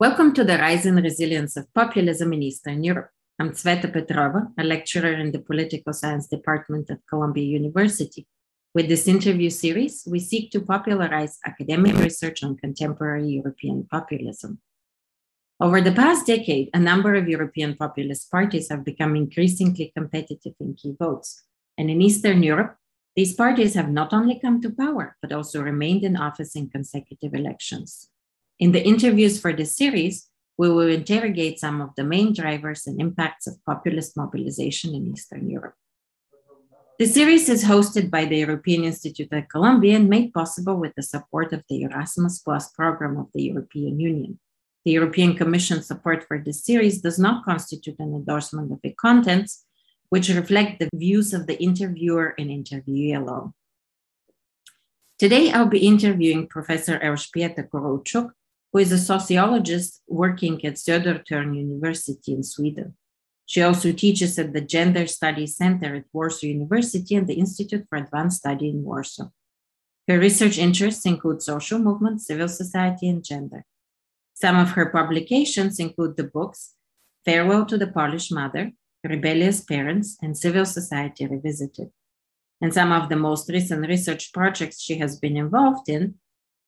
Welcome to the Rise and Resilience of Populism in Eastern Europe. I'm Tsveta Petrova, a lecturer in the Political Science Department at Columbia University. With this interview series, we seek to popularize academic research on contemporary European populism. Over the past decade, a number of European populist parties have become increasingly competitive in key votes. And in Eastern Europe, these parties have not only come to power, but also remained in office in consecutive elections. In the interviews for this series, we will interrogate some of the main drivers and impacts of populist mobilization in Eastern Europe. The series is hosted by the European Institute at Columbia and made possible with the support of the Erasmus Plus program of the European Union. The European Commission support for this series does not constitute an endorsement of the contents, which reflect the views of the interviewer and interviewee alone. Today, I'll be interviewing Professor Elżbieta Korolczuk, who is a sociologist working at Södertörn University in Sweden. She also teaches at the Gender Studies Center at Warsaw University and the Institute for Advanced Study in Warsaw. Her research interests include social movement, civil society, and gender. Some of her publications include the books Farewell to the Polish Mother, Rebellious Parents, and Civil Society Revisited. And some of the most recent research projects she has been involved in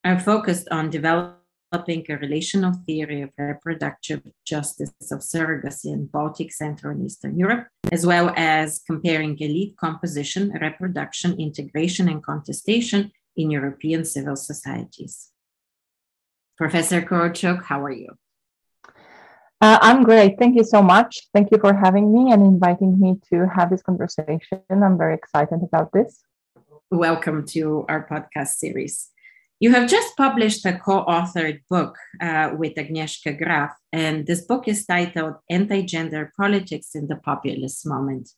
are focused on developing developing a relational theory of reproductive justice of surrogacy in Baltic, Central, and Eastern Europe, as well as comparing elite composition, reproduction, integration, and contestation in European civil societies. Professor Korolczuk, how are you? Uh, I'm great. Thank you so much. Thank you for having me and inviting me to have this conversation. I'm very excited about this. Welcome to our podcast series. You have just published a co authored book uh, with Agnieszka Graff, and this book is titled Anti Gender Politics in the Populist Moment.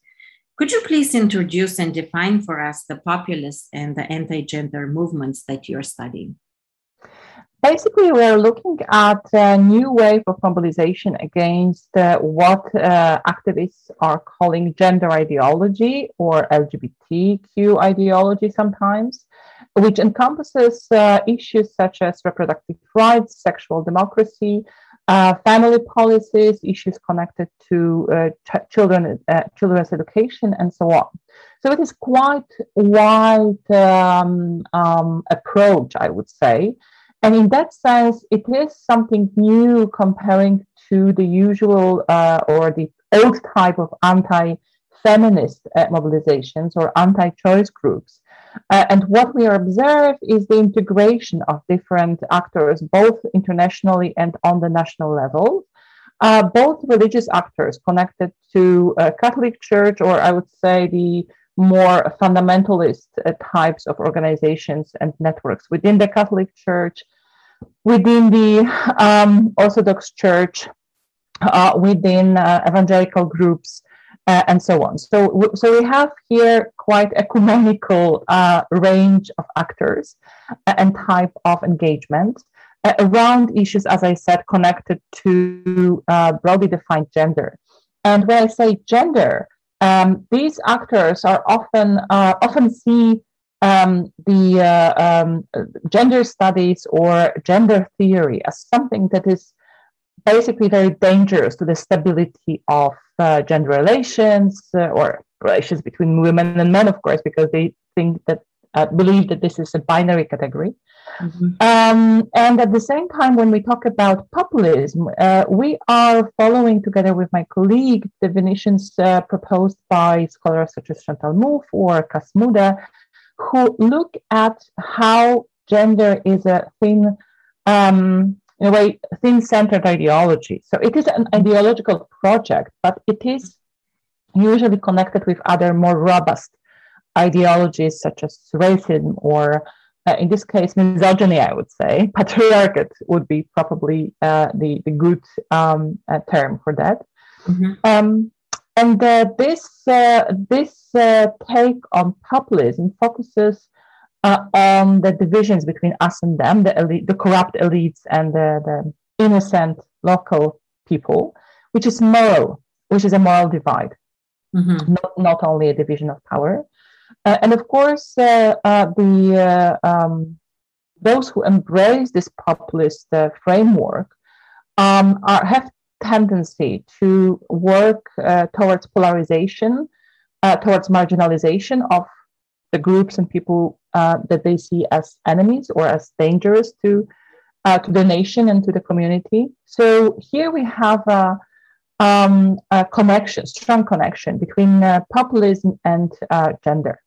Could you please introduce and define for us the populist and the anti gender movements that you're studying? Basically, we're looking at a new wave of mobilization against uh, what uh, activists are calling gender ideology or LGBTQ ideology sometimes which encompasses uh, issues such as reproductive rights, sexual democracy, uh, family policies, issues connected to uh, ch- children, uh, children's education, and so on. So it is quite wide um, um, approach, I would say. And in that sense, it is something new comparing to the usual uh, or the old type of anti feminist uh, mobilizations or anti choice groups uh, and what we observe is the integration of different actors, both internationally and on the national level. Uh, both religious actors connected to Catholic Church, or I would say the more fundamentalist uh, types of organizations and networks within the Catholic Church, within the um, Orthodox Church, uh, within uh, evangelical groups, uh, and so on. So, so we have here quite ecumenical uh, range of actors and type of engagement uh, around issues, as I said, connected to uh, broadly defined gender. And when I say gender, um, these actors are often uh, often see um, the uh, um, gender studies or gender theory as something that is basically very dangerous to the stability of uh, gender relations uh, or relations between women and men, of course, because they think that uh, believe that this is a binary category. Mm-hmm. Um, and at the same time, when we talk about populism, uh, we are following together with my colleague definitions uh, proposed by scholars such as Chantal Mouffe or Cas Mudde, who look at how gender is a thing um, in a way, thin centered ideology. So it is an ideological project, but it is usually connected with other more robust ideologies such as racism or uh, in this case, misogyny, I would say. Patriarchate would be probably uh, the, the good um, uh, term for that. Mm-hmm. Um, and uh, this, uh, this uh, take on populism focuses uh, on the divisions between us and them, the elite, the corrupt elites and the, the innocent local people, which is moral, which is a moral divide, mm-hmm. not, not only a division of power. Uh, and of course, uh, uh the uh, um, those who embrace this populist uh, framework um, are, have tendency to work uh, towards polarization, uh, towards marginalization of the groups and people uh, that they see as enemies or as dangerous to uh, to the nation and to the community. So here we have a, um, a connection, strong connection between uh, populism and uh, gender.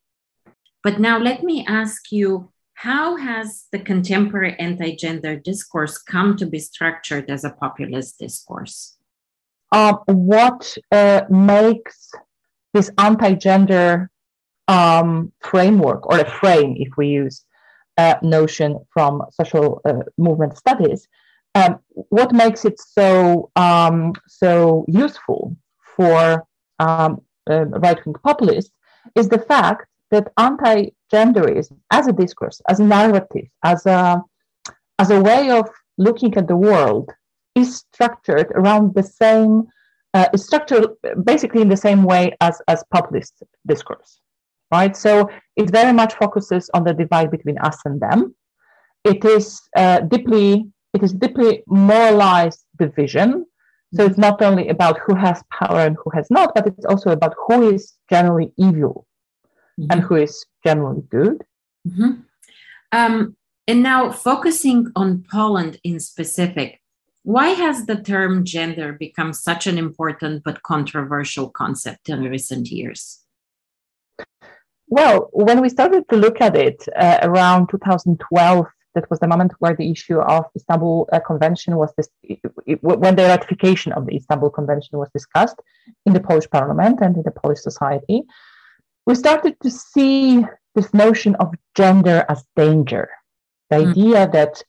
But now let me ask you how has the contemporary anti gender discourse come to be structured as a populist discourse? Um, what uh, makes this anti gender um, framework or a frame, if we use a notion from social uh, movement studies, um, what makes it so um, so useful for um, uh, right wing populists is the fact that anti-genderism as a discourse, as a narrative, as a as a way of looking at the world is structured around the same uh, is structured basically in the same way as as populist discourse right? So it very much focuses on the divide between us and them. It is uh, deeply it is deeply moralized division. So it's not only about who has power and who has not but it's also about who is generally evil mm-hmm. and who is generally good. Mm-hmm. Um, and now, focusing on Poland in specific, why has the term gender become such an important but controversial concept in recent years? Well, when we started to look at it uh, around 2012, that was the moment where the issue of Istanbul uh, Convention was this, it, it, when the ratification of the Istanbul Convention was discussed in the Polish Parliament and in the Polish society we started to see this notion of gender as danger. The mm. idea that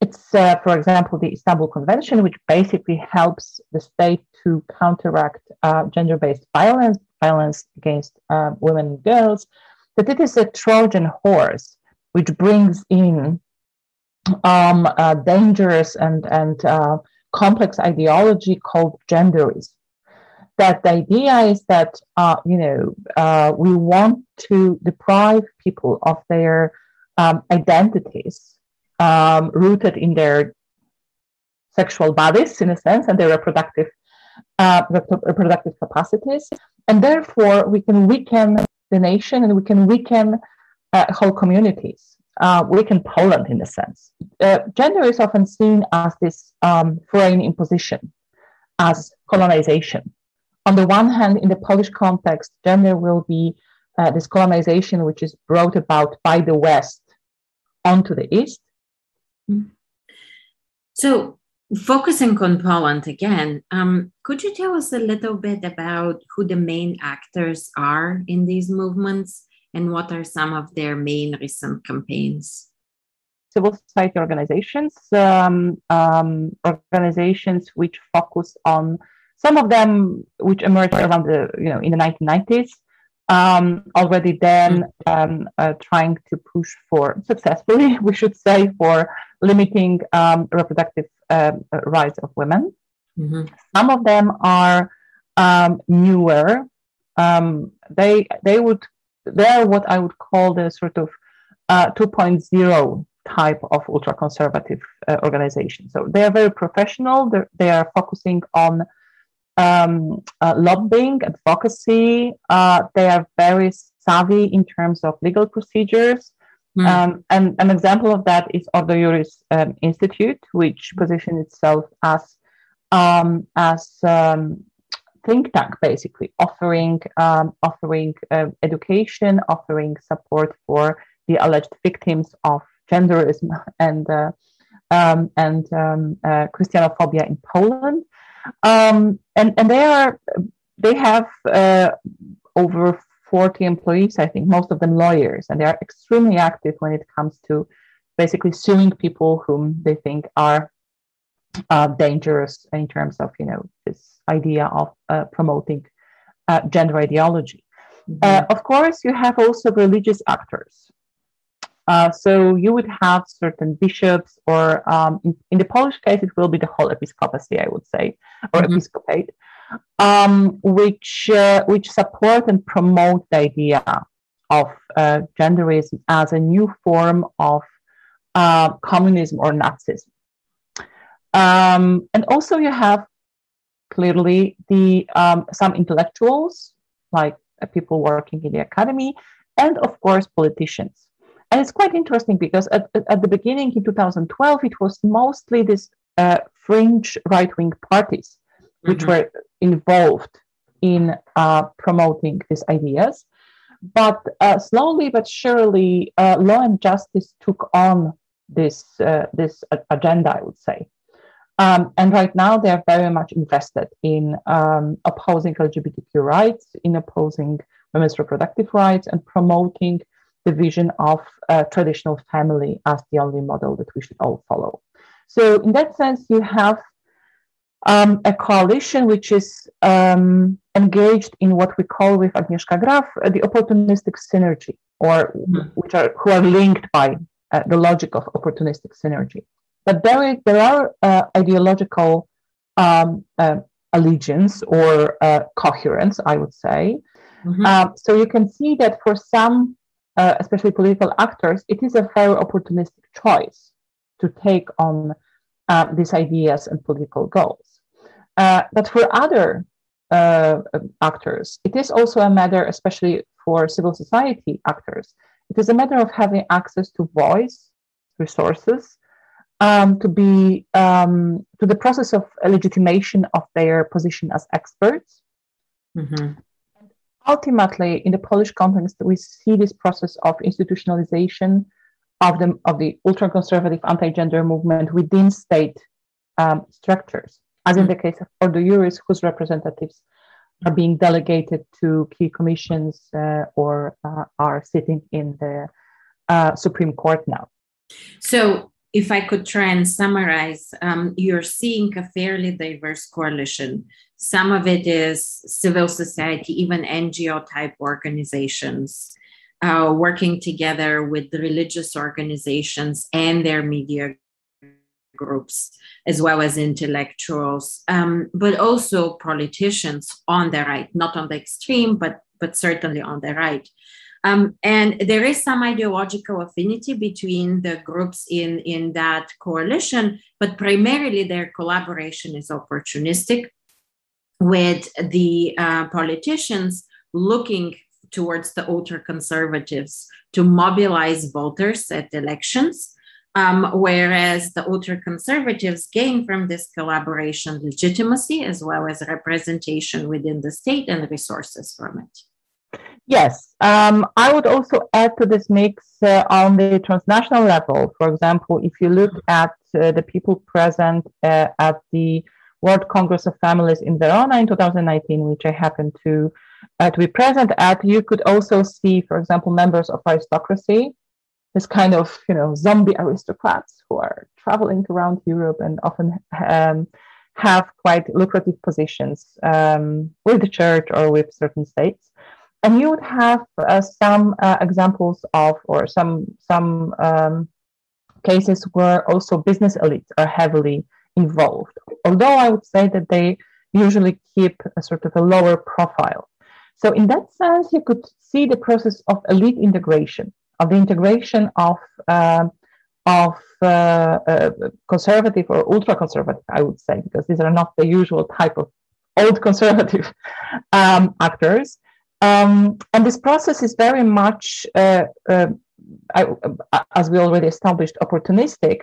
it's, uh, for example, the Istanbul Convention, which basically helps the state to counteract uh, gender based violence, violence against uh, women and girls, that it is a Trojan horse which brings in um, dangerous and, and uh, complex ideology called genderism that the idea is that uh, you know uh, we want to deprive people of their um, identities um, rooted in their sexual bodies in a sense and their reproductive uh, reproductive capacities. And therefore we can weaken the nation and we can weaken uh, whole communities uh, weaken poland in a sense. Uh, gender is often seen as this um, foreign imposition as colonization on the one hand, in the Polish context, gender will be uh, this colonization which is brought about by the West onto the East. Mm-hmm. So, focusing on Poland again, um, could you tell us a little bit about who the main actors are in these movements and what are some of their main recent campaigns? Civil society organizations, um, um, organizations which focus on some of them which emerged around the you know in the 1990s um, already then um, uh, trying to push for successfully we should say for limiting um, reproductive uh, rights of women. Mm-hmm. some of them are um, newer. Um, they they would they're what i would call the sort of uh, 2.0 type of ultra conservative uh, organization. So they are very professional. They're, they are focusing on um, uh, lobbying, advocacy. Uh, they are very savvy in terms of legal procedures. Mm. Um, and an example of that is Ordo Iuris um, Institute, which positions itself as um, as um, think tank, basically offering um, offering uh, education, offering support for the alleged victims of genderism and uh, um, and uh, Christianophobia in Poland. Um, and and they are they have uh, over 40 employees, I think, most of them lawyers, and they are extremely active when it comes to basically suing people whom they think are uh, dangerous in terms of you know this idea of uh, promoting uh, gender ideology. Mm-hmm. Uh, of course, you have also religious actors. Uh, so you would have certain bishops, or um, in, in, the Polish case, it will be the whole episcopacy, I would say, or mm-hmm. episcopate, um, which uh, which support and promote the idea of uh, genderism as a new form of uh, communism or Nazism. Um, and also, you have clearly the um, some intellectuals, like uh, people working in the academy, and of course, politicians. And it's quite interesting because at, at the beginning in 2012, it was mostly these uh, fringe right wing parties which mm-hmm. were involved in uh, promoting these ideas. But uh, slowly but surely, uh, law and justice took on this uh, this agenda, I would say. Um, and right now, they are very much invested in um, opposing LGBTQ rights, in opposing women's reproductive rights, and promoting the vision of a traditional family as the only model that we should all follow. So, in that sense, you have um, a coalition which is um, engaged in what we call with Agnieszka Graff uh, the opportunistic synergy, or mm-hmm. which are who are linked by uh, the logic of opportunistic synergy. But there, there are uh, ideological um, uh, allegiance or uh, coherence, I would say. Mm-hmm. Um, so you can see that for some, uh, especially political actors, it is a very opportunistic choice to take on these ideas and political goals. Uh, but for other uh, actors, it is also a matter, especially for civil society actors, it is a matter of having access to voice, resources, um, to be um, to the process of legitimation of their position as experts. Mm-hmm. Ultimately, in the Polish context, we see this process of institutionalization of the of the ultra-conservative anti-gender movement within state um, structures as in the case of Ordo Iuris, whose representatives are being delegated to key commissions uh, or uh, are sitting in the uh, Supreme Court now. So, if I could try and summarize, um, you're seeing a fairly diverse coalition. Some of it is civil society, even NGO type organizations. Uh, working together with religious organizations and their media groups as well as intellectuals, um, but also politicians on the right, not on the extreme, but but certainly on the right. Um, and there is some ideological affinity between the groups in, in that coalition, but primarily their collaboration is opportunistic with the uh, politicians looking towards the ultra conservatives to mobilize voters at elections um, whereas the ultra conservatives gain from this collaboration legitimacy as well as representation within the state and resources from it. Yes, um, I would also add to this mix uh, on the transnational level. For example, if you look at uh, the people present uh, at the World Congress of Families in Verona in 2019, which I happened to uh, to be present at, you could also see, for example, members of aristocracy this kind of you know zombie aristocrats who are traveling around Europe and often um, have quite lucrative positions um, with the church or with certain states. And you would have uh, some uh, examples of, or some some um, cases where also business elites are heavily involved. Although I would say that they usually keep a sort of a lower profile. So in that sense, you could see the process of elite integration of the integration of um, of uh, uh, conservative or ultra conservative, I would say, because these are not the usual type of old conservative um, actors. Um, and this process is very much, uh, uh I, as we already established, opportunistic.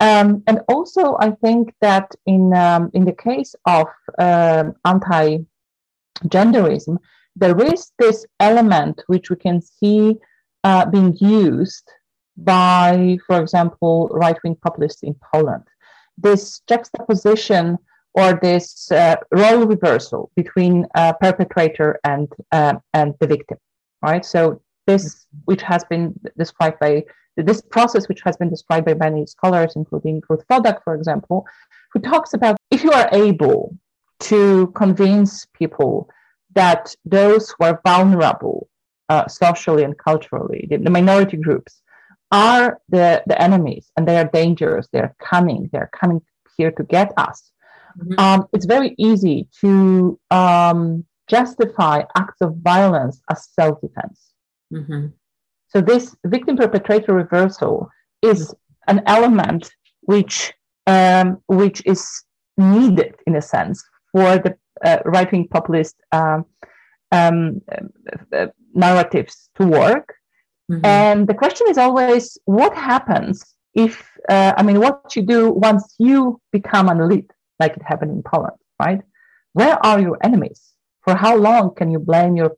Um, and also, I think that in um, in the case of um, anti-genderism, there is this element which we can see uh, being used by, for example, right wing populists in Poland. This juxtaposition or this uh, role reversal between uh, perpetrator and uh, and the victim, right? So this, which has been described by this process, which has been described by many scholars, including Ruth Wodak, for example, who talks about if you are able to convince people that those who are vulnerable uh, socially and culturally, the, the, minority groups, are the, the enemies and they are dangerous. They're coming. They're coming here to get us. Mm-hmm. Um, it's very easy to um, justify acts of violence as self defense. Mm-hmm. So, this victim perpetrator reversal is an element which um, which is needed in a sense for the uh, right wing populist um, um, uh, narratives to work. Mm-hmm. And the question is always what happens if, uh, I mean, what you do once you become an elite, like it happened in Poland, right? Where are your enemies? For how long can you blame your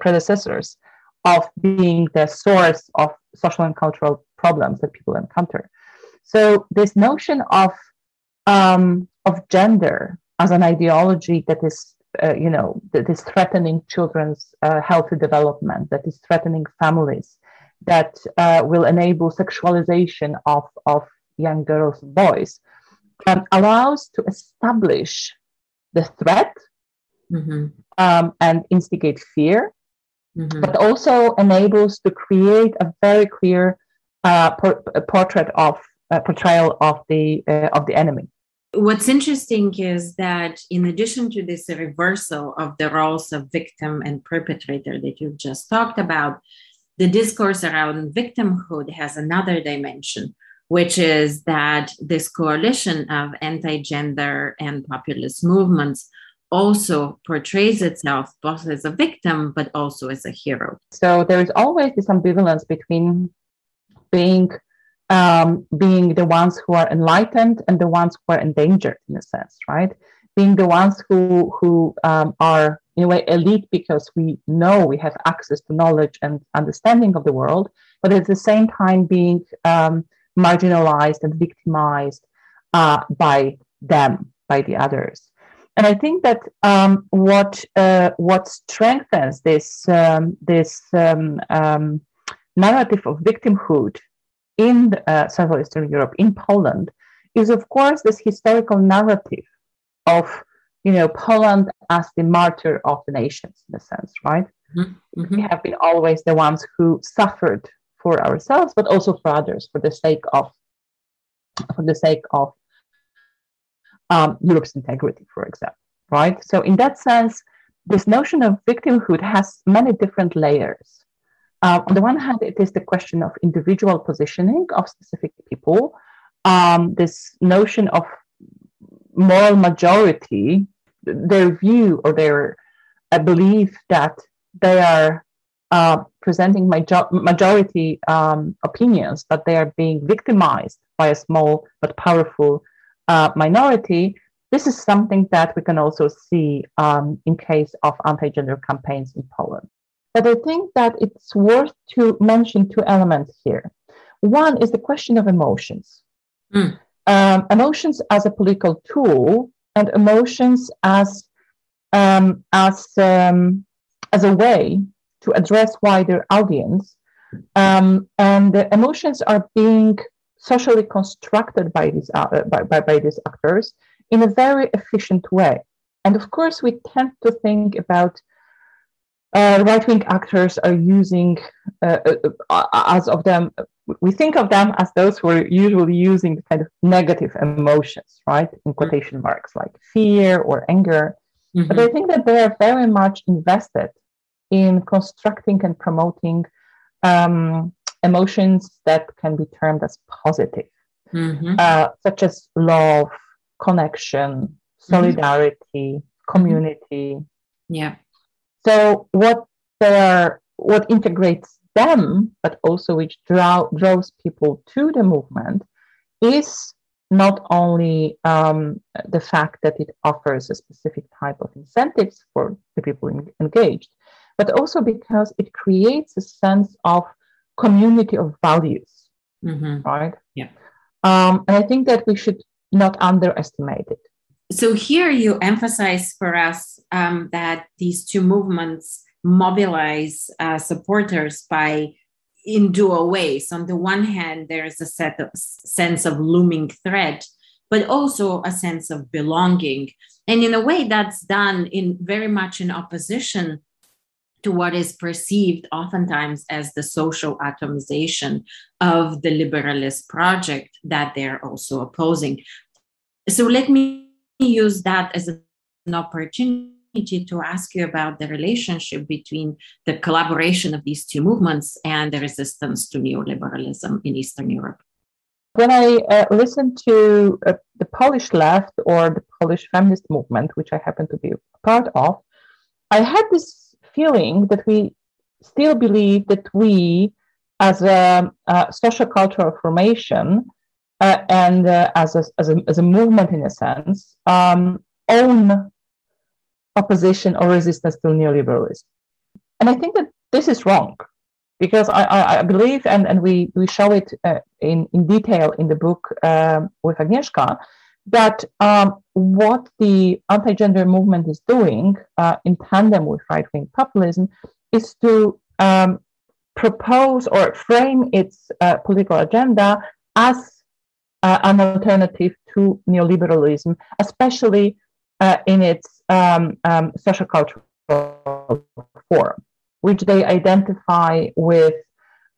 predecessors of being the source of social and cultural problems that people encounter? So this notion of um, of gender as an ideology that is uh, you know that is threatening children's uh, healthy development that is threatening families that uh, will enable sexualization of, of young girls and boys um, allows to establish the threat mm-hmm. um, and instigate fear mm-hmm. but also enables to create a very clear uh, por- portrait of uh, portrayal of the uh, of the enemy What's interesting is that in addition to this reversal of the roles of victim and perpetrator that you've just talked about, the discourse around victimhood has another dimension, which is that this coalition of anti gender and populist movements also portrays itself both as a victim but also as a hero. So there is always this ambivalence between being um, being the ones who are enlightened and the ones who are endangered in a sense, right? Being the ones who who um, are in a way elite because we know we have access to knowledge and understanding of the world, but at the same time being um, marginalized and victimized uh, by them, by the others. And I think that um, what uh, what strengthens this um, this um, um, narrative of victimhood in uh, Central Eastern Europe, in Poland, is of course this historical narrative of you know Poland as the martyr of the nations in a sense, right? Mm-hmm. mm-hmm. We have been always the ones who suffered for ourselves, but also for others, for the sake of for the sake of um, Europe's integrity, for example, right? So in that sense, this notion of victimhood has many different layers. Uh, on the one hand, it is the question of individual positioning of specific people. Um, this notion of moral majority, their view or their uh, belief that they are uh, presenting major- majority um, opinions, but they are being victimized by a small but powerful uh, minority. This is something that we can also see um, in case of anti-gender campaigns in Poland. But I think that it's worth to mention two elements here. One is the question of emotions. Mm. Um, emotions as a political tool and emotions as um, as um, as a way to address wider audience. Um, and the emotions are being socially constructed by these uh, by, by, by these actors in a very efficient way. And of course, we tend to think about uh, right-wing actors are using uh, uh, uh, as of them we think of them as those who are usually using kind of negative emotions right in quotation marks like fear or anger mm-hmm. but i think that they are very much invested in constructing and promoting um, emotions that can be termed as positive mm-hmm. uh, such as love connection mm-hmm. solidarity mm-hmm. community yeah so what they are, what integrates them, but also which draw, draws people to the movement, is not only um, the fact that it offers a specific type of incentives for the people in, engaged, but also because it creates a sense of community of values, mm-hmm. right? Yeah. Um, and I think that we should not underestimate it so here you emphasize for us um, that these two movements mobilize uh, supporters by in dual ways. On the one hand, there is a set of sense of looming threat, but also a sense of belonging. And in a way, that's done in very much in opposition to what is perceived oftentimes as the social atomization of the liberalist project that they're also opposing. So let me use that as an opportunity to ask you about the relationship between the collaboration of these two movements and the resistance to neoliberalism in Eastern Europe. When I uh, listen to uh, the Polish left or the Polish feminist movement, which I happen to be a part of, I had this feeling that we still believe that we, as a, a social cultural formation uh, and uh, as, a, as, a, as a movement in a sense, um, own opposition or resistance to neoliberalism. And I think that this is wrong because I, I, I believe, and, and we, we show it uh, in, in detail in the book um, with Agnieszka, that um, what the anti gender movement is doing uh, in tandem with right wing populism is to um, propose or frame its uh, political agenda as uh, an alternative to neoliberalism, especially uh, in its um, um, social cultural form, which they identify with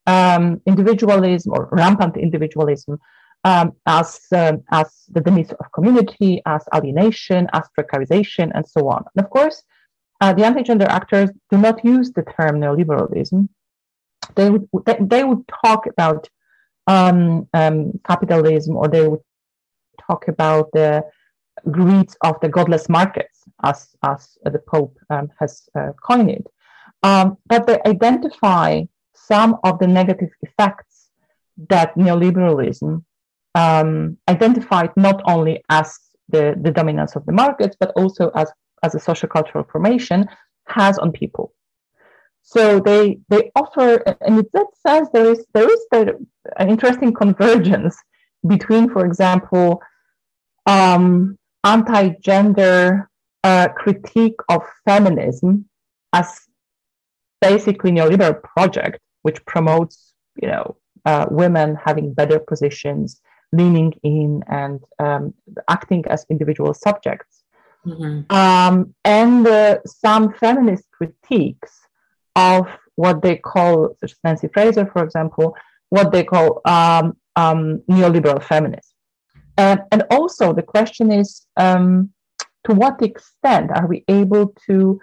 um, individualism or rampant individualism um, as, um, as the demise of community, as alienation, as precarization, and so on. And of course, uh, the anti-gender actors do not use the term neoliberalism. They would they, would talk about um, um, capitalism, or they would talk about the greed of the godless markets, as as the Pope um, has uh, coined it. Um, but they identify some of the negative effects that neoliberalism um, identified not only as the, the dominance of the markets, but also as as a social cultural formation has on people. So they they offer, and in that sense, there is there is an interesting convergence between, for example, um, anti-gender uh, critique of feminism as basically neoliberal project, which promotes, you know, uh, women having better positions, leaning in, and um, acting as individual subjects Mm-hmm. Um, and uh, some feminist critiques of what they call, such as Nancy Fraser, for example, what they call um, um, neoliberal feminism. And, and also, the question is um, to what extent are we able to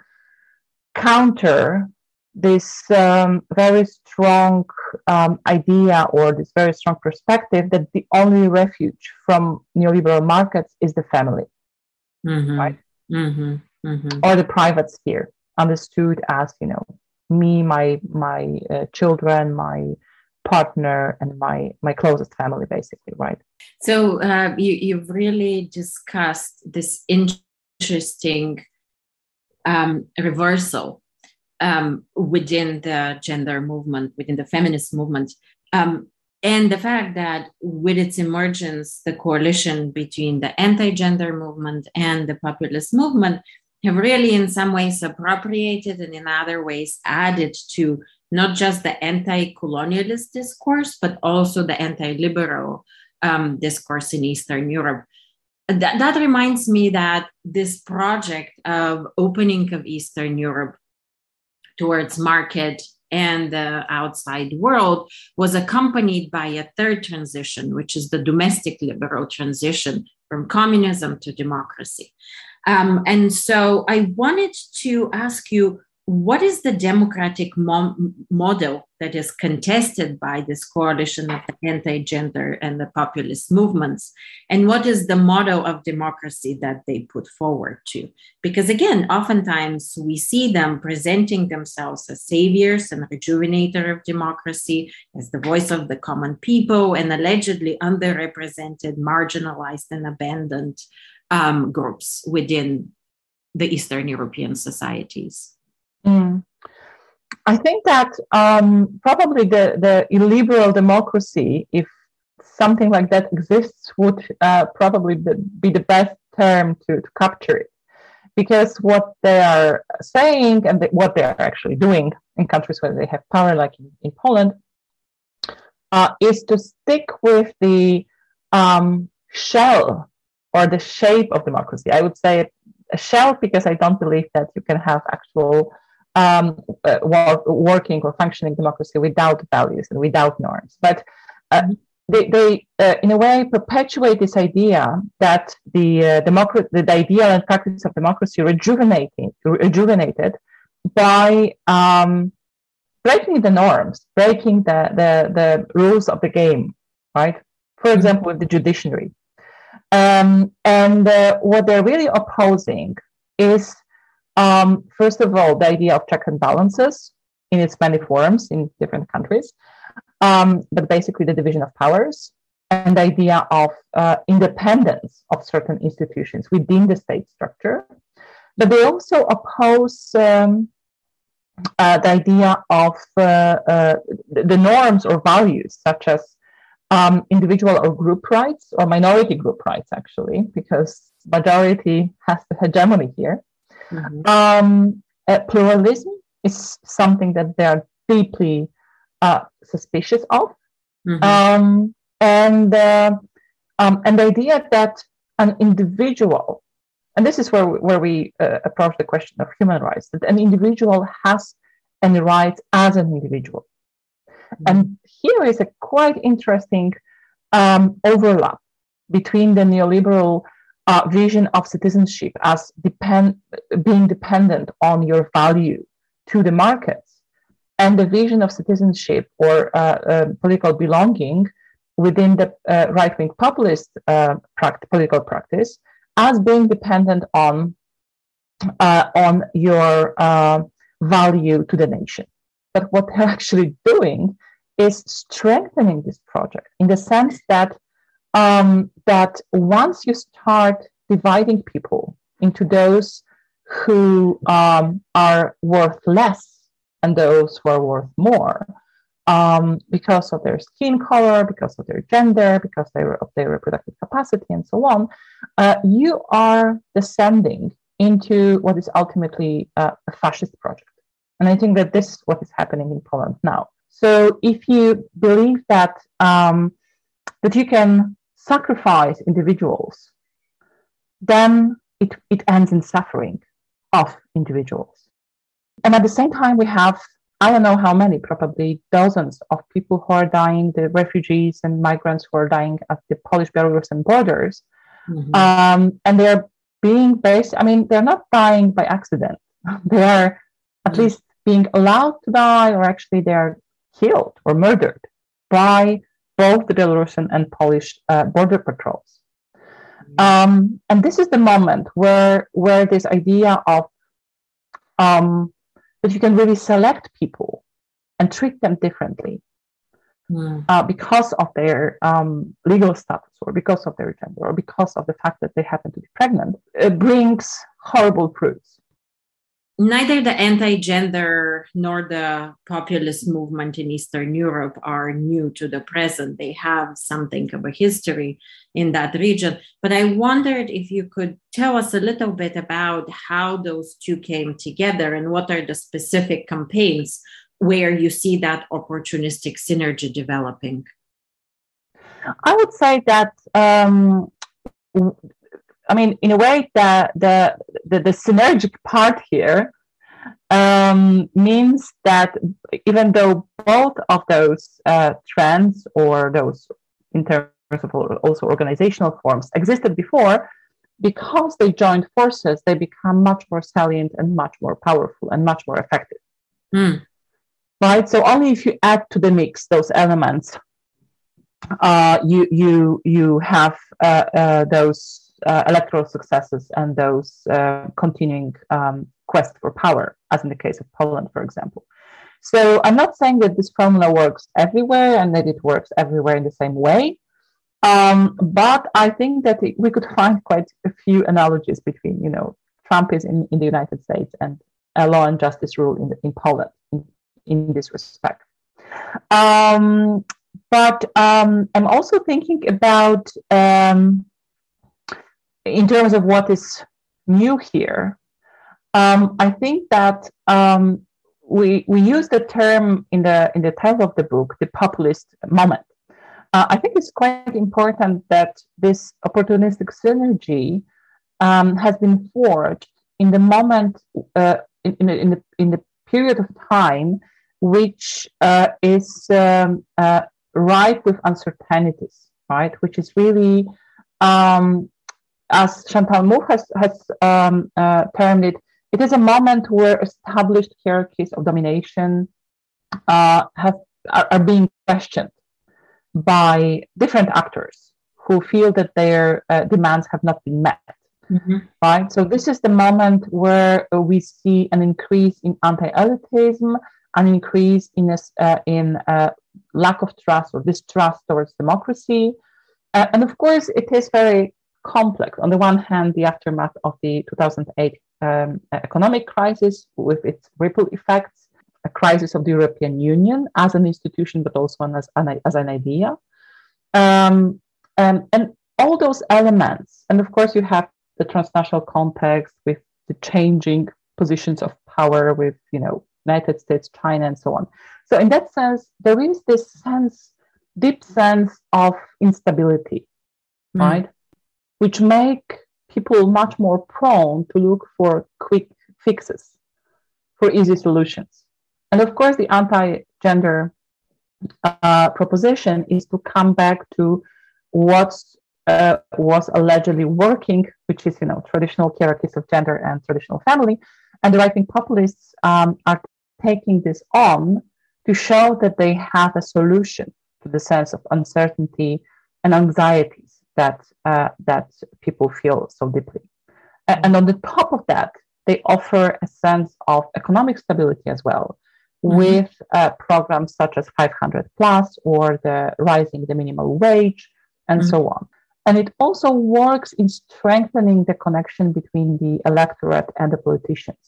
counter this um, very strong um, idea or this very strong perspective that the only refuge from neoliberal markets is the family? mm-hmm. right? Mm-hmm. Mm-hmm. Or the private sphere, understood as you know me, my my uh, children, my partner, and my my closest family, basically, right? So uh, you you've really discussed this interesting um, reversal um, within the gender movement, within the feminist movement. Um, and the fact that with its emergence, the coalition between the anti gender movement and the populist movement have really, in some ways, appropriated and in other ways added to not just the anti colonialist discourse, but also the anti liberal um, discourse in Eastern Europe. That, that reminds me that this project of opening of Eastern Europe towards market and the outside world was accompanied by a third transition, which is the domestic liberal transition from communism to democracy. Um, and so I wanted to ask you what is the democratic mo- model that is contested by this coalition of the anti-gender and the populist movements? And what is the model of democracy that they put forward to? Because again oftentimes we see them presenting themselves as saviors and rejuvenator of democracy as the voice of the common people and allegedly underrepresented marginalized and abandoned um, groups within the eastern european societies Mm. I think that um, probably the, the illiberal democracy, if something like that exists, would uh, probably be the best term to, to capture it. Because what they are saying and what they are actually doing in countries where they have power, like in, in Poland, uh, is to stick with the um, shell or the shape of democracy. I would say a shell because I don't believe that you can have actual um, uh, working or functioning democracy without values and without norms. But uh, they, they uh, in a way, perpetuate this idea that the uh, democracy, the ideal and practice of democracy rejuvenating, rejuvenated by um, breaking the norms, breaking the, the, the rules of the game, right? for example, with the judiciary. Um, and uh, what they're really opposing is, um, first of all, the idea of check and balances in its many forms in different countries, um, but basically the division of powers and the idea of uh, independence of certain institutions within the state structure. But they also oppose um, uh, the idea of uh, uh the norms or values, such as um, individual or group rights, or minority group rights, actually, because majority has the hegemony here. Mm-hmm. Um, uh, pluralism is something that they are deeply uh, suspicious of. Mm-hmm. Um, and uh, um, and the idea that an individual, and this is where we, where we uh, approach the question of human rights, that an individual has any rights as an individual. Mm-hmm. And here is a quite interesting um, overlap between the neoliberal uh, vision of citizenship as depend, being dependent on your value to the markets and the vision of citizenship or uh, uh, political belonging within the uh, right-wing populist uh, pract- political practice as being dependent on on your value to the nation. But what they're actually doing is strengthening this project in the sense that um, that once you start dividing people into those who um, are worth less and those who are worth more, um, because of their skin color, because of their gender, because of their reproductive capacity, and so on, uh, you are descending into what is ultimately uh, a fascist project. And I think that this is what is happening in Poland now. So if you believe that um, that you can sacrifice individuals, then it, it ends in suffering of individuals. And at the same time, we have I don't know how many, probably dozens of people who are dying, the refugees and migrants who are dying at the Polish Belarusian borders. Mm-hmm. Um, and they're being based, I mean, they're not dying by accident. They are at mm-hmm. least being allowed to die, or actually they're killed or murdered by both the Belarusian and Polish uh, border patrols. Um, and this is the moment where, where this idea of um, but you can really select people and treat them differently mm. uh, because of their um, legal status or because of their gender or because of the fact that they happen to be pregnant it brings horrible fruits neither the anti-gender nor the populist movement in eastern europe are new to the present. They have something of a history in that region. But i wondered if you could tell us a little bit about how those two came together and what are the specific campaigns where you see that opportunistic synergy developing. I would say that um, I mean, in a way, the the the, the synergic part here um, means that even though both of those uh, trends or those in terms of also organizational forms existed before, because they joined forces, they become much more salient and much more powerful and much more effective. Mm. Right. So only if you add to the mix those elements, uh, you you you have uh, uh those uh, electoral successes and those uh, continuing um, quest for power, as in the case of Poland, for example. So I'm not saying that this formula works everywhere and that it works everywhere in the same way. Um, but I think that it, we could find quite a few analogies between, you know, Trump is in, in the United States and a law and justice rule in, in Poland in, in this respect. Um, but um, I'm also thinking about um, in terms of what is new here, um, I think that um, we we use the term in the in the title of the book, the populist moment. Uh, I think it's quite important that this opportunistic synergy um, has been forged in the moment uh, in, in, in, the in the period of time which uh, is um, uh, ripe with uncertainties, right? Which is really um, as Chantal Mouffe has, has um, uh, termed it, it is a moment where established hierarchies of domination uh, have, are, are, being questioned. by different actors who feel that their uh, demands have not been met. Mm-hmm. Right. So this is the moment where we see an increase in anti-elitism, an increase in uh, in uh, lack of trust or distrust towards democracy, uh, and of course it is very complex. On the one hand, the aftermath of the 2008 um, economic crisis with its ripple effects, a crisis of the European Union as an institution, but also as an, as an idea. Um, um, and all those elements, and of course, you have the transnational context with the changing positions of power with, you know, United States, China, and so on. So, in that sense, there is this sense, deep sense of instability, mm. right? Which make people much more prone to look for quick fixes, for easy solutions. And of course, the anti gender uh, proposition is to come back to what uh, was allegedly working, which is, you know, traditional hierarchies of gender and traditional family. And the right wing populists um, are taking this on to show that they have a solution to the sense of uncertainty and anxieties that uh, that people feel so deeply. And on the top of that, they offer a sense of economic stability as well, mm-hmm. with uh, programs such as 500 plus or the rising the minimum wage and mm-hmm. so on. And it also works in strengthening the connection between the electorate and the politicians,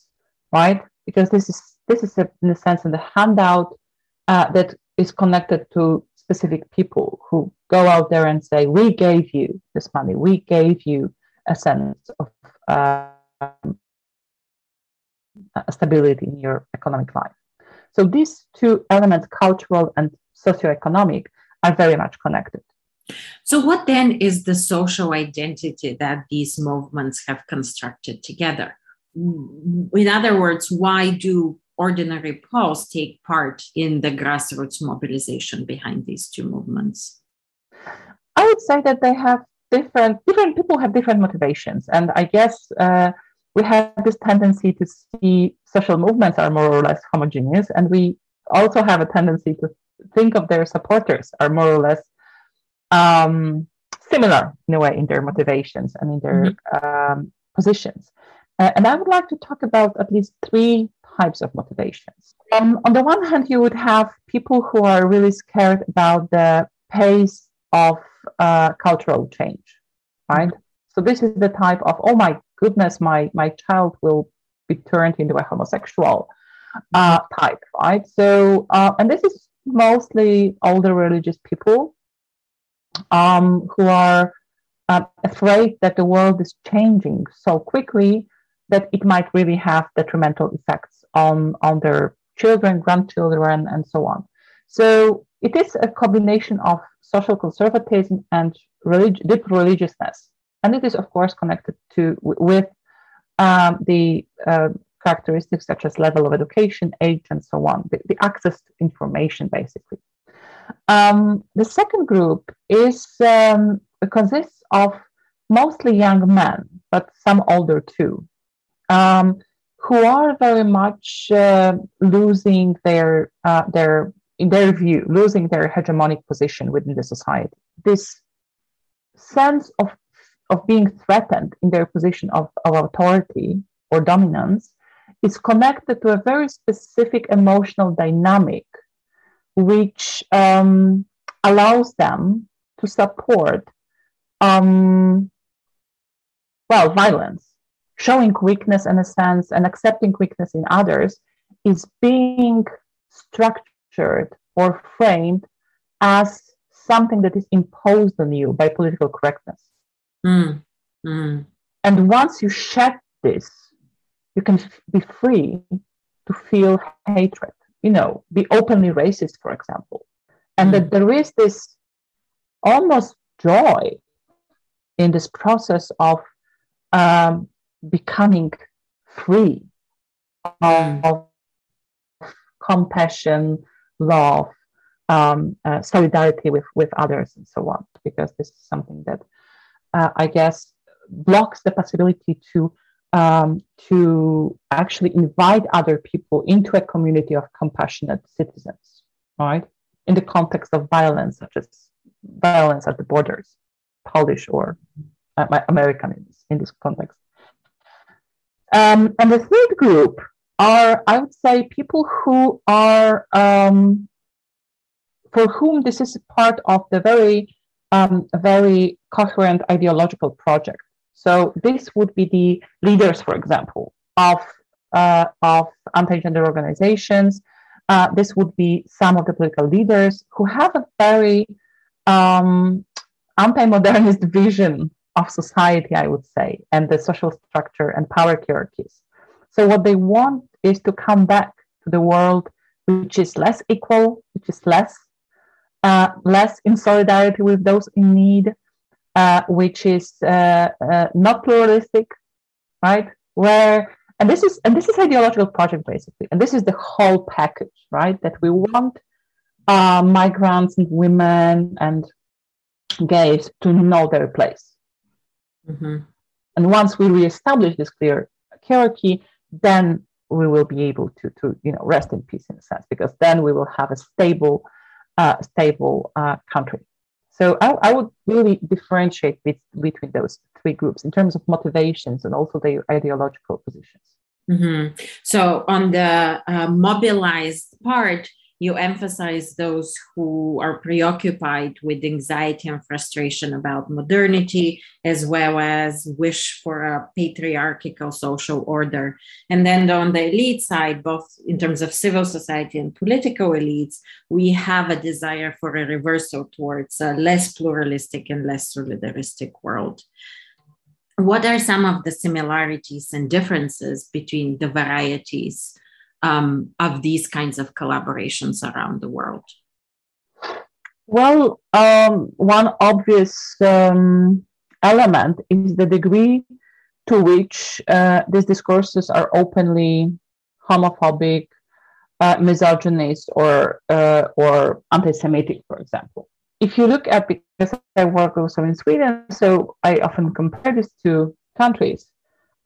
right? Because this is this is a, in a sense in the handout uh, that is connected to specific people who go out there and say, "We gave you this money. We gave you a sense of um, stability in your economic life." So these two elements, cultural and socioeconomic, are very much connected. So, what then is the social identity that these movements have constructed together? In other words, why do ordinary Poles take part in the grassroots mobilization behind these two movements? I would say that they have different different people have different motivations, and I guess uh, we have this tendency to see social movements are more or less homogeneous, and we also have a tendency to think of their supporters are more or less um, similar in a way in their motivations and in their mm-hmm. um, positions. Uh, and I would like to talk about at least three types of motivations. Um, on the one hand, you would have people who are really scared about the pace of uh, cultural change, right? So this is the type of, oh my goodness, my, my child will be turned into a homosexual uh, type, right? So, uh, and this is mostly older religious people um, who are uh, afraid that the world is changing so quickly that it might really have detrimental effects on, on their children, grandchildren, and so on. So it is a combination of social conservatism and relig- deep religiousness. And it is, of course, connected to with um, the uh, characteristics such as level of education, age, and so on, the, the access to information, basically. Um, the second group is um, consists of mostly young men, but some older too, um, who are very much uh, losing their uh, their in their view losing their hegemonic position within the society. This sense of of being threatened in their position of, of authority or dominance is connected to a very specific emotional dynamic which um, allows them to support, um, well, violence. Showing weakness in a sense and accepting weakness in others is being structured or framed as something that is imposed on you by political correctness. Mm. Mm. And once you shed this, you can be free to feel hatred you know, be openly racist, for example. And mm. that there is this almost joy in this process of um, becoming free mm. of compassion, love, um, uh, solidarity with, with others, and so on, because this is something that uh, I guess blocks the possibility to um, to actually invite other people into a community of compassionate citizens, right? In the context of violence, such as violence at the borders, Polish or uh, American in this, in this context. Um, and the third group are, I would say, people who are, um, for whom this is part of the very, um, very coherent ideological project. So this would be the leaders, for example, of, uh, of anti-gender organizations. Uh, this would be some of the political leaders who have a very um, anti-modernist vision of society, I would say, and the social structure and power hierarchies. So what they want is to come back to the world which is less equal, which is less uh, less in solidarity with those in need, uh, which is uh, uh not pluralistic, right? Where and this is and this is ideological project basically, and this is the whole package, right? That we want uh, migrants and women and gays to know their place. Mm-hmm. And once we reestablish this clear hierarchy, then we will be able to, to you know, rest in peace in a sense, because then we will have a stable, uh, stable uh, country. So I, I, would really differentiate with, between those three groups in terms of motivations and also their ideological positions. Mm-hmm. So on the uh, mobilized part, you emphasize those who are preoccupied with anxiety and frustration about modernity, as well as wish for a patriarchal social order. And then on the elite side, both in terms of civil society and political elites, we have a desire for a reversal towards a less pluralistic and less solidaristic world what are some of the similarities and differences between the varieties um, of these kinds of collaborations around the world? Well, um, one obvious um, element is the degree to which uh, these discourses are openly homophobic, uh, misogynist, or uh, or anti-Semitic, for example. If you look at because I work also in Sweden, so I often compare these two countries,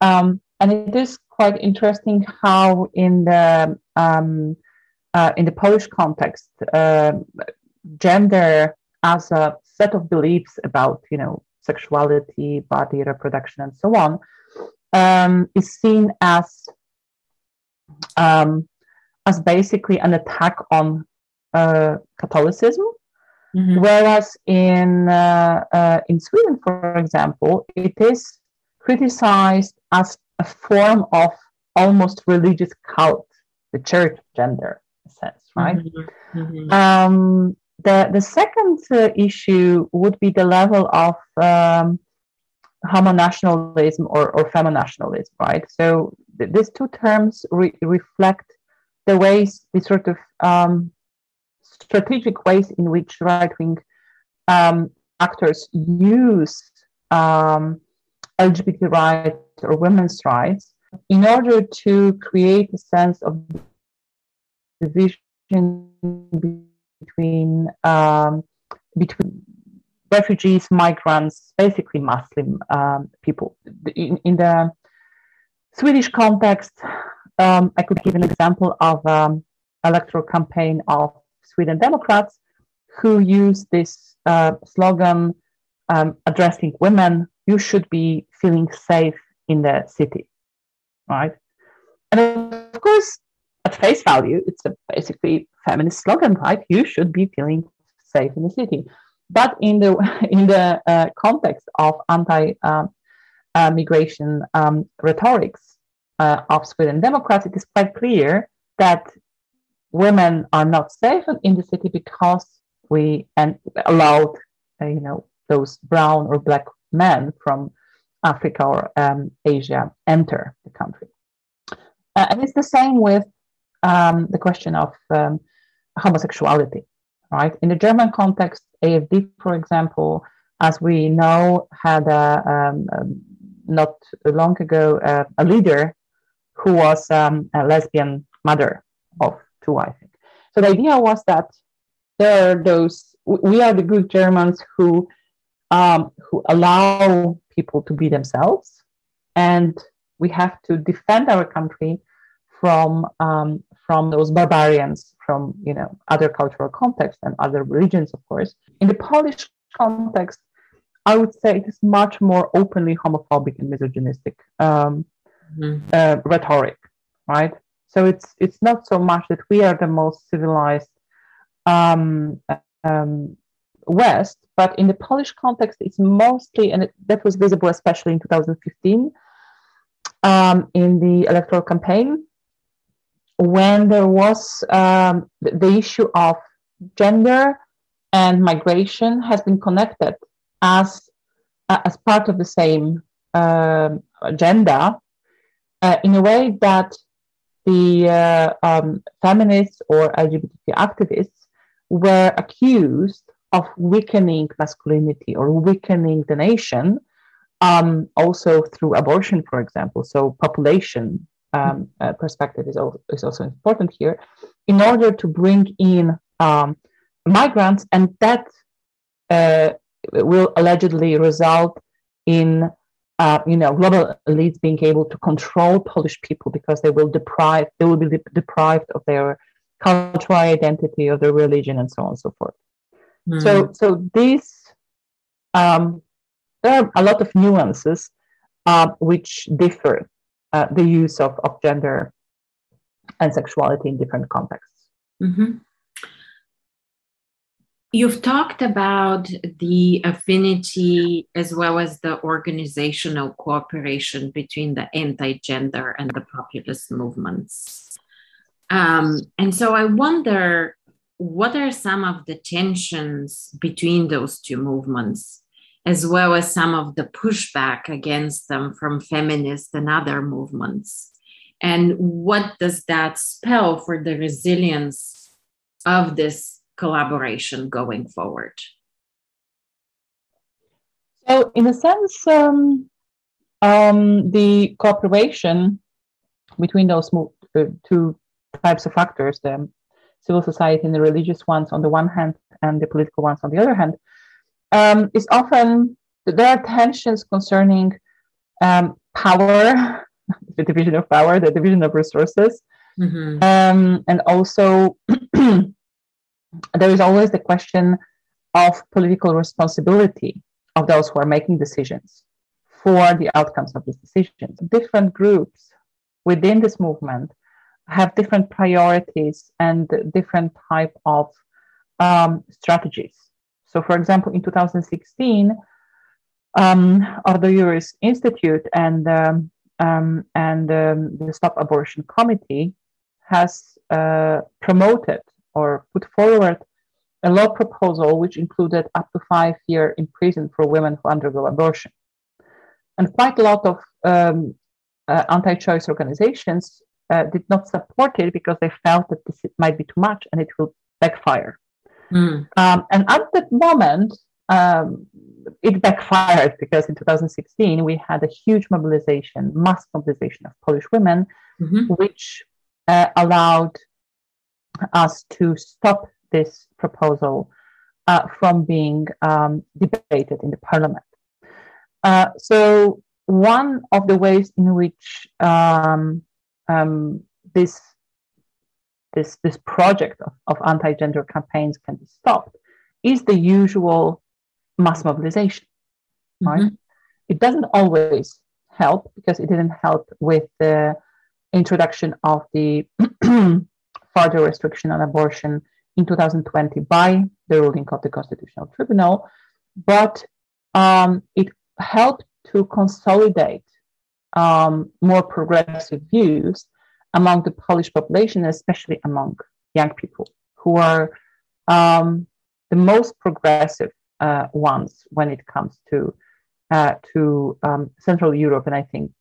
um, and it is quite interesting how in the um, uh, in the Polish context, uh, gender as a set of beliefs about you know sexuality, body reproduction, and so on, um, is seen as um, as basically an attack on uh, Catholicism. Mm-hmm. Whereas in uh, uh, in Sweden, for example, it is criticized as a form of almost religious cult, the church gender sense, right? Mm-hmm. Mm-hmm. Um, the the second uh, issue would be the level of um, homonationalism or, or feminationalism, right? So th- these two terms re- reflect the ways, the sort of um, strategic ways in which right wing um, actors use um, LGBT rights or women's rights in order to create a sense of division between um, between refugees, migrants, basically Muslim um, people. In, in, the Swedish context, um, I could give an example of um, electoral campaign of Sweden Democrats who use this uh, slogan um, addressing women you should be feeling safe in the city, right? And of course, at face value, it's a basically feminist slogan, right? You should be feeling safe in the city. But in the in the uh, context of anti-migration um, um, rhetorics uh, of Sweden Democrats, it is quite clear that women are not safe in the city because we and allowed, uh, you know, those brown or black men from Africa or um, Asia enter the country. Uh, and it's the same with um, the question of um, homosexuality, right? In the German context, AFD, for example, as we know, had a, um, um, not long ago uh, a leader who was um, a lesbian mother of two, I think. So the idea was that there are those, we are the good Germans who um, who allow people to be themselves. And we have to defend our country from um, from those barbarians from you know other cultural contexts and other religions, of course. In the Polish context, I would say it is much more openly homophobic and misogynistic um, mm-hmm. uh, rhetoric, right? So it's it's not so much that we are the most civilized um, um, West, but in the Polish context, it's mostly, and it, that was visible especially in 2015 um, in the electoral campaign, when there was um, the, the, issue of gender and migration has been connected as uh, as part of the same uh, agenda uh, in a way that the uh, um, feminists or LGBT activists were accused of weakening masculinity or weakening the nation, um, also through abortion, for example. So population um, uh, perspective is, al- is also important here, in order to bring in um, migrants, and that uh, will allegedly result in uh, you know global elites being able to control Polish people because they will deprive they will be deprived of their cultural identity, of their religion, and so on and so forth. Mm. So, so these um, there are a lot of nuances uh, which differ uh, the use of, of gender and sexuality in different contexts. Mm-hmm. You've talked about the affinity as well as the organizational cooperation between the anti gender and the populist movements. Um, and so I wonder what are some of the tensions between those two movements, as well as some of the pushback against them from feminists and other movements? And what does that spell for the resilience of this collaboration going forward? So, in a sense, um, um, the cooperation between those mo- uh, two types of actors, the civil society and the religious ones on the one hand, and the political ones on the other hand, um, is often there are tensions concerning um, power, the division of power, the division of resources, mm-hmm. um, and also there is always the question of political responsibility of those who are making decisions for the outcomes of these decisions. Different groups within this movement have different priorities and different type of um, strategies. So, for example, in 2016, um, Ordo Iuris Institute and um, um, and um, the Stop Abortion Committee has uh, promoted or put forward a law proposal which included up to five year in prison for women who undergo abortion. And quite a lot of um, uh, anti-choice organizations uh, did not support it because they felt that this might be too much and it will backfire. Mm. Um, and at that moment, um, it backfired because in 2016 we had a huge mobilization, mass mobilization of Polish women, mm-hmm. which uh, allowed us to stop this proposal uh, from being um, debated in the parliament. Uh, so one of the ways in which um, um, this this this project of, of anti-gender campaigns can be stopped is the usual mass mobilization right mm-hmm. it doesn't always help because it didn't help with the introduction of the further restriction on abortion in 2020 by the ruling of the constitutional tribunal but um, it helped to consolidate um, more progressive views among the Polish population, especially among young people who are um, the most progressive uh, ones when it comes to uh, to um, Central Europe, and I think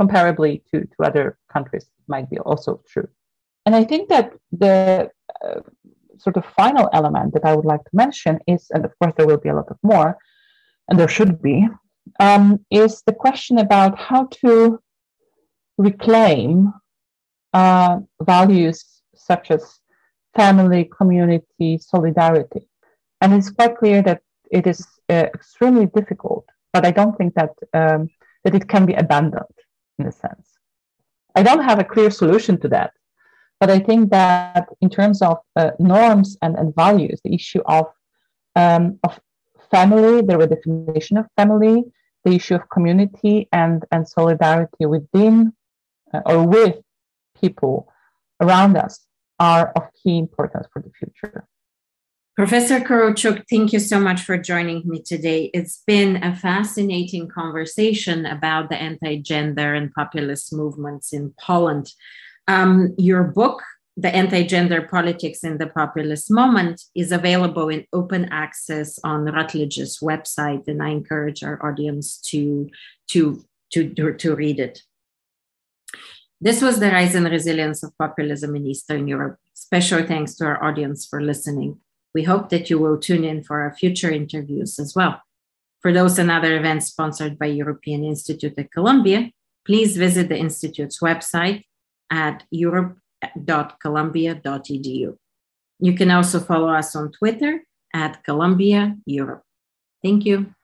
comparably to, to other countries might be also true. And I think that the uh, sort of final element that I would like to mention is, and of course there will be a lot of more, and there should be, um, is the question about how to reclaim uh, values such as family, community, solidarity. And it's quite clear that it is uh, extremely difficult, but I don't think that um, that it can be abandoned in a sense. I don't have a clear solution to that. But I think that in terms of uh, norms and, and values, the issue of, um, of family, the redefinition of family, the issue of community and, and solidarity within uh, or with people around us are of key importance for the future. Professor Korolczuk, thank you so much for joining me today. It's been a fascinating conversation about the anti gender and populist movements in Poland. Um, your book, The Anti Gender Politics in the Populist Moment, is available in open access on Routledge's website, and I encourage our audience to, to, to, to read it. This was the rise and resilience of populism in Eastern Europe. Special thanks to our audience for listening. We hope that you will tune in for our future interviews as well. For those and other events sponsored by European Institute at Columbia, please visit the Institute's website at europe.columbia.edu. You can also follow us on Twitter at Columbia Europe. Thank you.